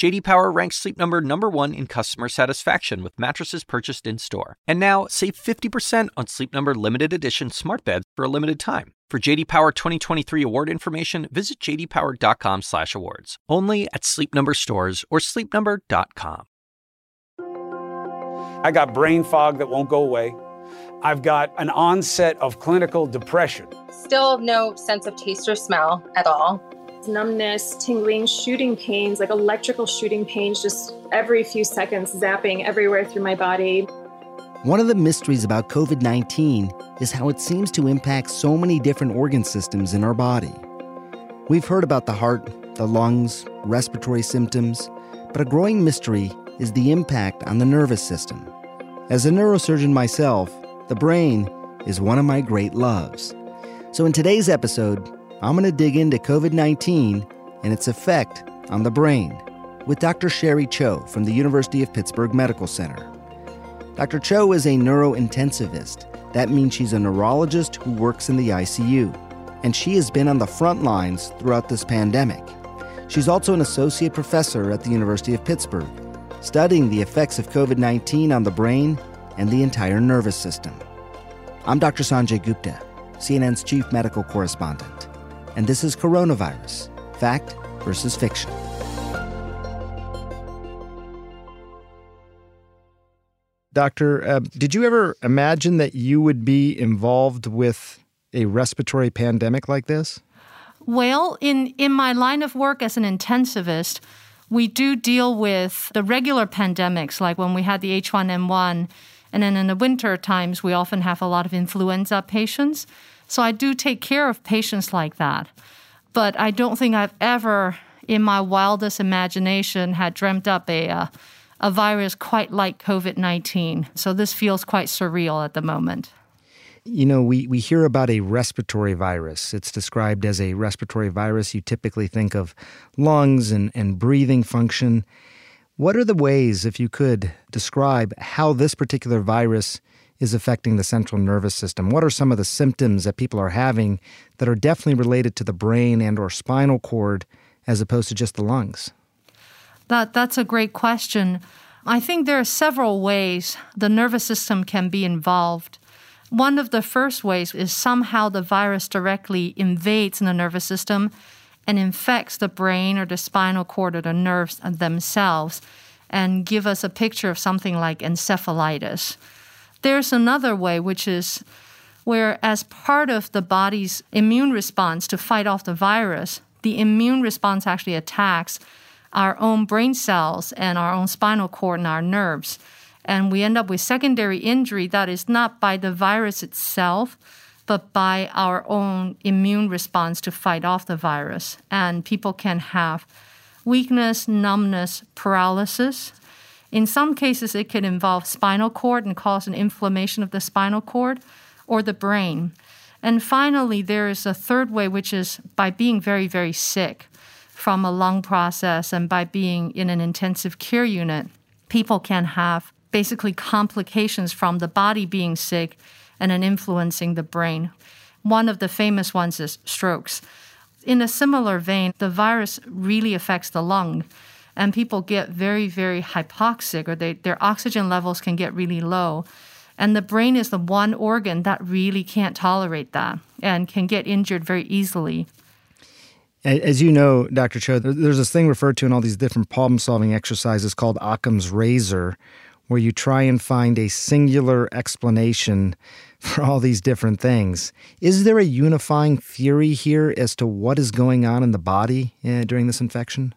JD Power ranks Sleep Number number 1 in customer satisfaction with mattresses purchased in-store. And now, save 50% on Sleep Number limited edition smart beds for a limited time. For JD Power 2023 award information, visit jdpower.com/awards. Only at Sleep Number stores or sleepnumber.com. I got brain fog that won't go away. I've got an onset of clinical depression. Still no sense of taste or smell at all. Numbness, tingling, shooting pains, like electrical shooting pains, just every few seconds, zapping everywhere through my body. One of the mysteries about COVID 19 is how it seems to impact so many different organ systems in our body. We've heard about the heart, the lungs, respiratory symptoms, but a growing mystery is the impact on the nervous system. As a neurosurgeon myself, the brain is one of my great loves. So, in today's episode, I'm going to dig into COVID 19 and its effect on the brain with Dr. Sherry Chou from the University of Pittsburgh Medical Center. Dr. Chou is a neurointensivist. That means she's a neurologist who works in the ICU, and she has been on the front lines throughout this pandemic. She's also an associate professor at the University of Pittsburgh, studying the effects of COVID 19 on the brain and the entire nervous system. I'm Dr. Sanjay Gupta, CNN's chief medical correspondent, and this is Coronavirus Fact versus Fiction. Doctor, uh, did you ever imagine that you would be involved with a respiratory pandemic like this? Well, in, in my line of work as an intensivist, we do deal with the regular pandemics, like when we had the H1N1. And then in the winter times, we often have a lot of influenza patients. So I do take care of patients like that. But I don't think I've ever, in my wildest imagination, had dreamt up a, uh, a virus quite like COVID 19. So this feels quite surreal at the moment. You know, we, we hear about a respiratory virus. It's described as a respiratory virus. You typically think of lungs and, and breathing function. What are the ways, if you could, describe how this particular virus is affecting the central nervous system? What are some of the symptoms that people are having that are definitely related to the brain and or spinal cord as opposed to just the lungs? That that's a great question. I think there are several ways the nervous system can be involved. One of the first ways is somehow the virus directly invades in the nervous system and infects the brain or the spinal cord or the nerves themselves and give us a picture of something like encephalitis. There's another way, which is where, as part of the body's immune response to fight off the virus, the immune response actually attacks our own brain cells and our own spinal cord and our nerves and we end up with secondary injury that is not by the virus itself, but by our own immune response to fight off the virus. And people can have weakness, numbness, paralysis. In some cases, it can involve spinal cord and cause an inflammation of the spinal cord or the brain. And finally, there is a third way, which is by being very, very sick from a lung process and by being in an intensive care unit. People can have basically complications from the body being sick and then influencing the brain. One of the famous ones is strokes. In a similar vein, the virus really affects the lung, and people get very, very hypoxic, or they, their oxygen levels can get really low. And the brain is the one organ that really can't tolerate that and can get injured very easily. As you know, Dr. Chou, there's this thing referred to in all these different problem solving exercises called Occam's razor, where you try and find a singular explanation for all these different things. Is there a unifying theory here as to what is going on in the body uh, during this infection?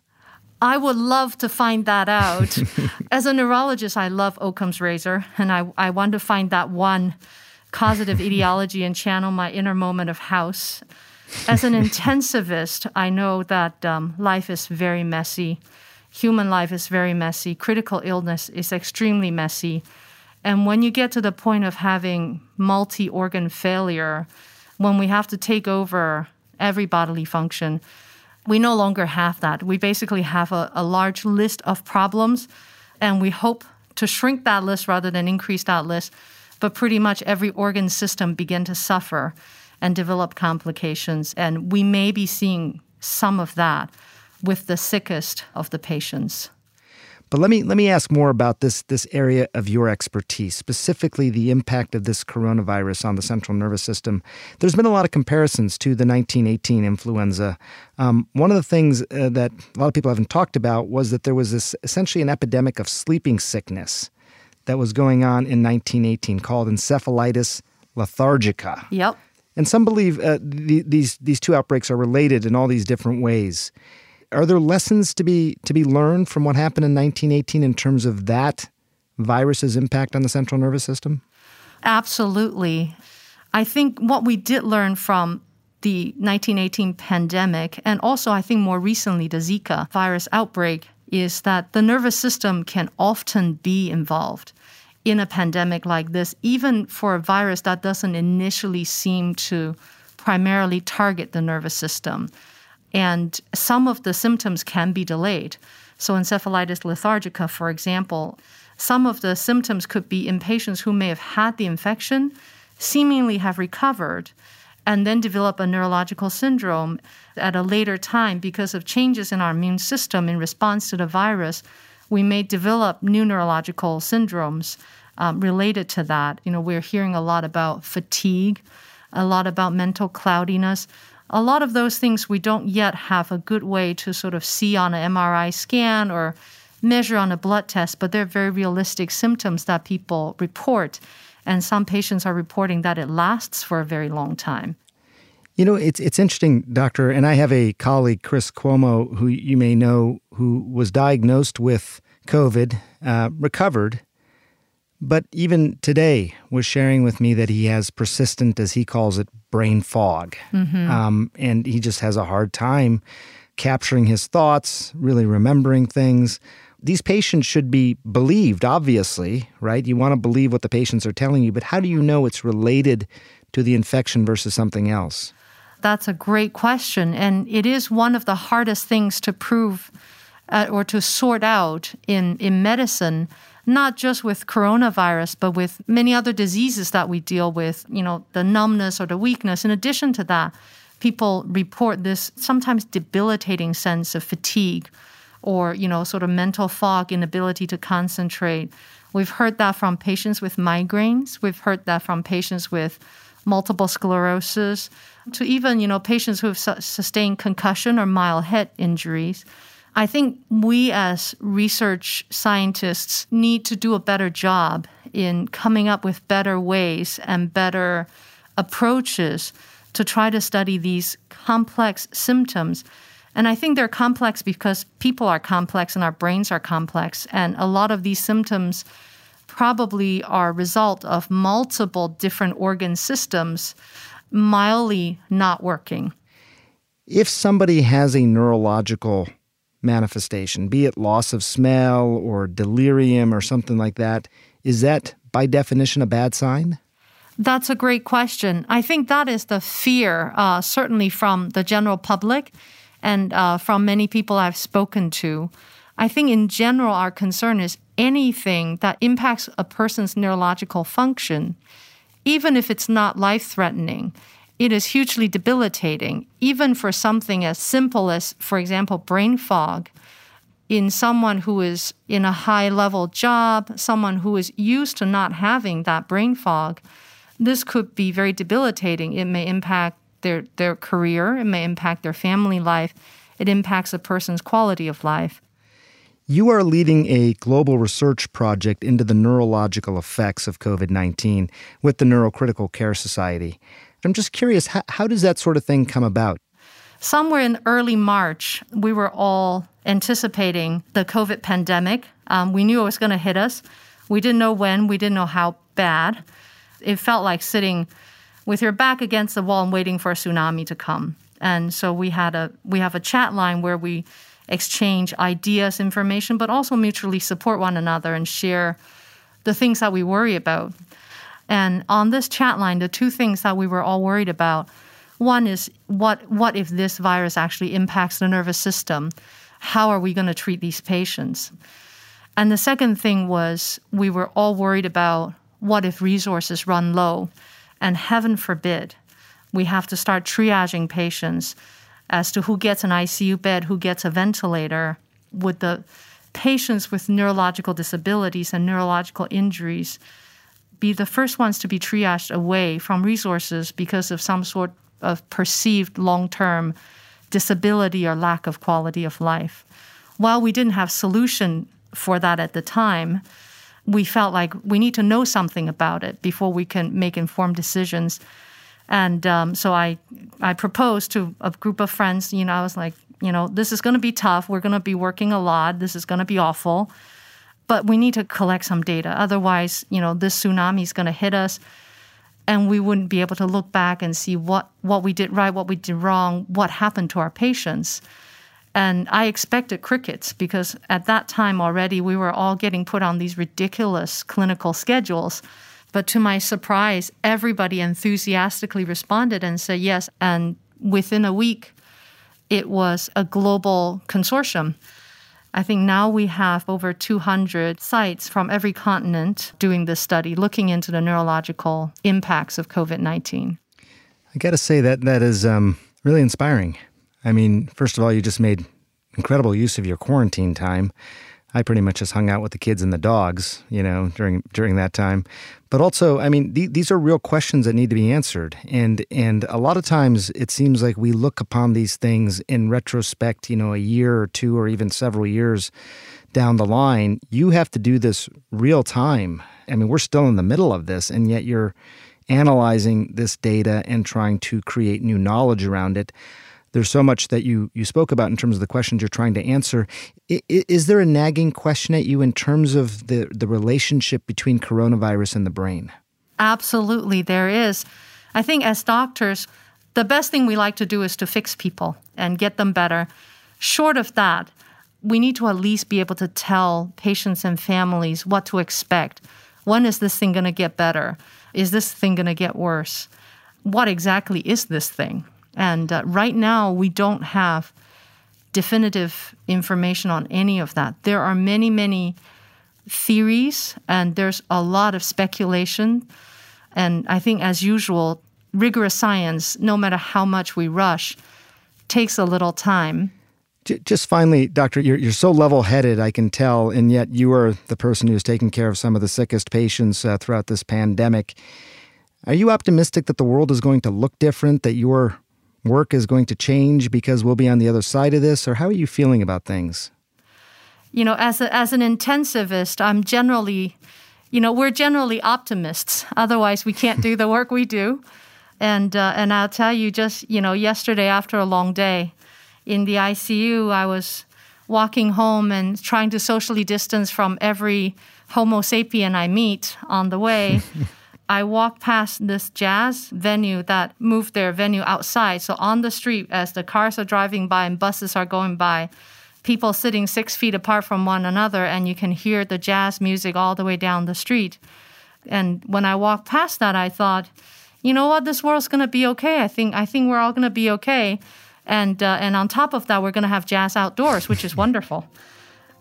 I would love to find that out. As a neurologist, I love Occam's razor, and I, I want to find that one causative etiology and channel my inner moment of house. As an intensivist, I know that um, life is very messy human life is very messy, critical illness is extremely messy. And when you get to the point of having multi organ failure, when we have to take over every bodily function, We no longer have that. We basically have a, a large list of problems, and we hope to shrink that list rather than increase that list. But pretty much every organ system begin to suffer and develop complications, and we may be seeing some of that with the sickest of the patients. But let me let me ask more about this this area of your expertise, specifically the impact of this coronavirus on the central nervous system. There's been a lot of comparisons to the 1918 influenza. Um, one of the things uh, that a lot of people haven't talked about was that there was this essentially an epidemic of sleeping sickness that was going on in 1918 called encephalitis lethargica. Yep. And some believe uh, the, these these two outbreaks are related in all these different ways are there lessons to be to be learned from what happened in 1918 in terms of that virus's impact on the central nervous system? Absolutely. I think what we did learn from the 1918 pandemic and also I think more recently the Zika virus outbreak is that the nervous system can often be involved in a pandemic like this even for a virus that doesn't initially seem to primarily target the nervous system and some of the symptoms can be delayed. So, encephalitis lethargica, for example, some of the symptoms could be in patients who may have had the infection, seemingly have recovered, and then develop a neurological syndrome at a later time because of changes in our immune system in response to the virus. We may develop new neurological syndromes um, related to that. You know, we're hearing a lot about fatigue, a lot about mental cloudiness a lot of those things we don't yet have a good way to sort of see on an MRI scan or measure on a blood test, but they're very realistic symptoms that people report. And some patients are reporting that it lasts for a very long time. You know, it's it's interesting, doctor, and I have a colleague, Chris Cuomo, who you may know, who was diagnosed with COVID, uh, recovered, but even today was sharing with me that he has persistent, as he calls it, brain fog. Mm-hmm. Um, and he just has a hard time capturing his thoughts, really remembering things. These patients should be believed, obviously, right? You want to believe what the patients are telling you, but how do you know it's related to the infection versus something else? That's a great question. And it is one of the hardest things to prove uh, or to sort out in, in medicine not just with coronavirus, but with many other diseases that we deal with, you know, the numbness or the weakness. In addition to that, people report this sometimes debilitating sense of fatigue or, you know, sort of mental fog, inability to concentrate. We've heard that from patients with migraines. We've heard that from patients with multiple sclerosis to even, you know, patients who have su- sustained concussion or mild head injuries. I think we as research scientists need to do a better job in coming up with better ways and better approaches to try to study these complex symptoms. And I think they're complex because people are complex and our brains are complex. And a lot of these symptoms probably are a result of multiple different organ systems mildly not working. If somebody has a neurological manifestation, be it loss of smell or delirium or something like that, is that by definition a bad sign? That's a great question. I think that is the fear, uh, certainly from the general public and uh, from many people I've spoken to. I think in general, our concern is anything that impacts a person's neurological function, even if it's not life threatening it is hugely debilitating, even for something as simple as, for example, brain fog. In someone who is in a high level job, someone who is used to not having that brain fog, this could be very debilitating. It may impact their, their career, it may impact their family life, it impacts a person's quality of life. You are leading a global research project into the neurological effects of COVID 19 with the Neurocritical Care Society. I'm just curious, how, how does that sort of thing come about? Somewhere in early March, we were all anticipating the COVID pandemic. Um, we knew it was going to hit us. We didn't know when, we didn't know how bad. It felt like sitting with your back against the wall and waiting for a tsunami to come. And so we had a we have a chat line where we exchange ideas, information, but also mutually support one another and share the things that we worry about. And on this chat line, the two things that we were all worried about One is what what if this virus actually impacts the nervous system? How are we going to treat these patients? And the second thing was we were all worried about what if resources run low? And heaven forbid, we have to start triaging patients as to who gets an ICU bed, who gets a ventilator. Would the patients with neurological disabilities and neurological injuries be the first ones to be triaged away from resources because of some sort of perceived long term disability or lack of quality of life? While we didn't have solution for that at the time, we felt like we need to know something about it before we can make informed decisions. And um, so I, I proposed to a group of friends. You know, I was like, you know, this is going to be tough. We're going to be working a lot. This is going to be awful. But we need to collect some data. Otherwise, you know, this tsunami is going to hit us and we wouldn't be able to look back and see what, what we did right, what we did wrong, what happened to our patients. And I expected crickets because at that time already we were all getting put on these ridiculous clinical schedules. But to my surprise, everybody enthusiastically responded and said yes. And within a week, it was a global consortium. I think now we have over 200 sites from every continent doing this study, looking into the neurological impacts of COVID 19. I got to say that that is um, really inspiring. I mean, first of all, you just made incredible use of your quarantine time. I pretty much just hung out with the kids and the dogs, you know, during during that time. But also, I mean, th- these are real questions that need to be answered, and and a lot of times it seems like we look upon these things in retrospect, you know, a year or two or even several years down the line. You have to do this real time. I mean, we're still in the middle of this, and yet you're analyzing this data and trying to create new knowledge around it there's so much that you you spoke about in terms of the questions you're trying to answer. Is, is there a nagging question at you in terms of the the relationship between coronavirus and the brain? Absolutely, there is. I think as doctors, the best thing we like to do is to fix people and get them better. Short of that, we need to at least be able to tell patients and families what to expect. When is this thing going to get better? Is this thing going to get worse? What exactly is this thing? And uh, right now, we don't have definitive information on any of that. There are many, many theories, and there's a lot of speculation. And I think, as usual, rigorous science, no matter how much we rush, takes a little time. Just finally, Doctor, you're, you're so level headed, I can tell, and yet you are the person who's taken care of some of the sickest patients uh, throughout this pandemic. Are you optimistic that the world is going to look different, that you're work is going to change because we'll be on the other side of this? Or how are you feeling about things? You know, as, a, as an intensivist, I'm generally, you know, we're generally optimists. Otherwise, we can't do the work we do. And, uh, and I'll tell you, just, you know, yesterday after a long day in the ICU, I was walking home and trying to socially distance from every Homo sapien I meet on the way. I walked past this jazz venue that moved their venue outside. So on the street, as the cars are driving by and buses are going by, people sitting six feet apart from one another, and you can hear the jazz music all the way down the street. And when I walked past that, I thought, you know what, this world's gonna be okay. I think I think we're all gonna be okay. And uh, and on top of that, we're gonna have jazz outdoors, which is wonderful.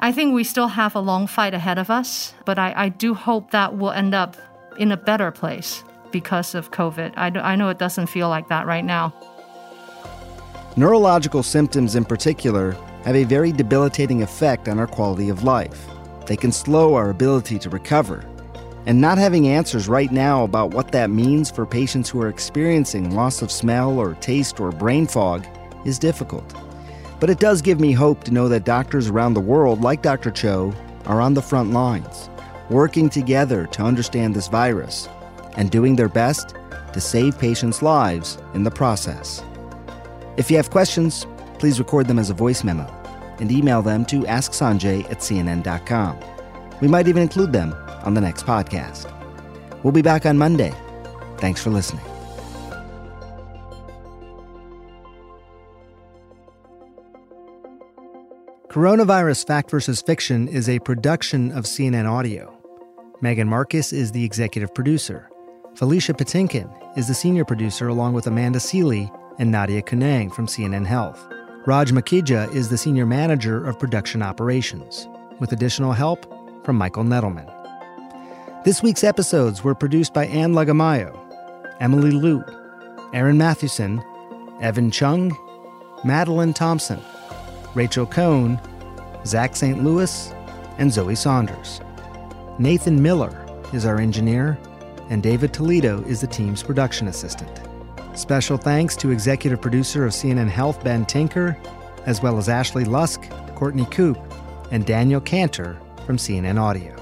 I think we still have a long fight ahead of us, but I, I do hope that we'll end up in a better place because of COVID. I, I know it doesn't feel like that right now. Neurological symptoms, in particular, have a very debilitating effect on our quality of life. They can slow our ability to recover. And not having answers right now about what that means for patients who are experiencing loss of smell or taste or brain fog is difficult. But it does give me hope to know that doctors around the world, like Dr. Chou, are on the front lines working together to understand this virus and doing their best to save patients' lives in the process. If you have questions, please record them as a voice memo and email them to asksanjay at cnn.com. We might even include them on the next podcast. We'll be back on Monday. Thanks for listening. Coronavirus Fact versus Fiction is a production of CNN Audio. Megan Marcus is the executive producer. Felicia Patinkin is the senior producer, along with Amanda Sealy and Nadia Kounang from CNN Health. Raj Makhija is the Senior Manager of Production Operations, with additional help from Michael Nettleman. This week's episodes were produced by Anne Lagamayo, Emily Liu, Aaron Mathewson, Evan Chung, Madeline Thompson, Rachel Cohn, Zach St. Louis, and Zoe Saunders. Nathan Miller is our engineer, and David Toledo is the team's production assistant. Special thanks to executive producer of CNN Health, Ben Tinker, as well as Ashley Lusk, Courtney Coop, and Daniel Cantor from CNN Audio.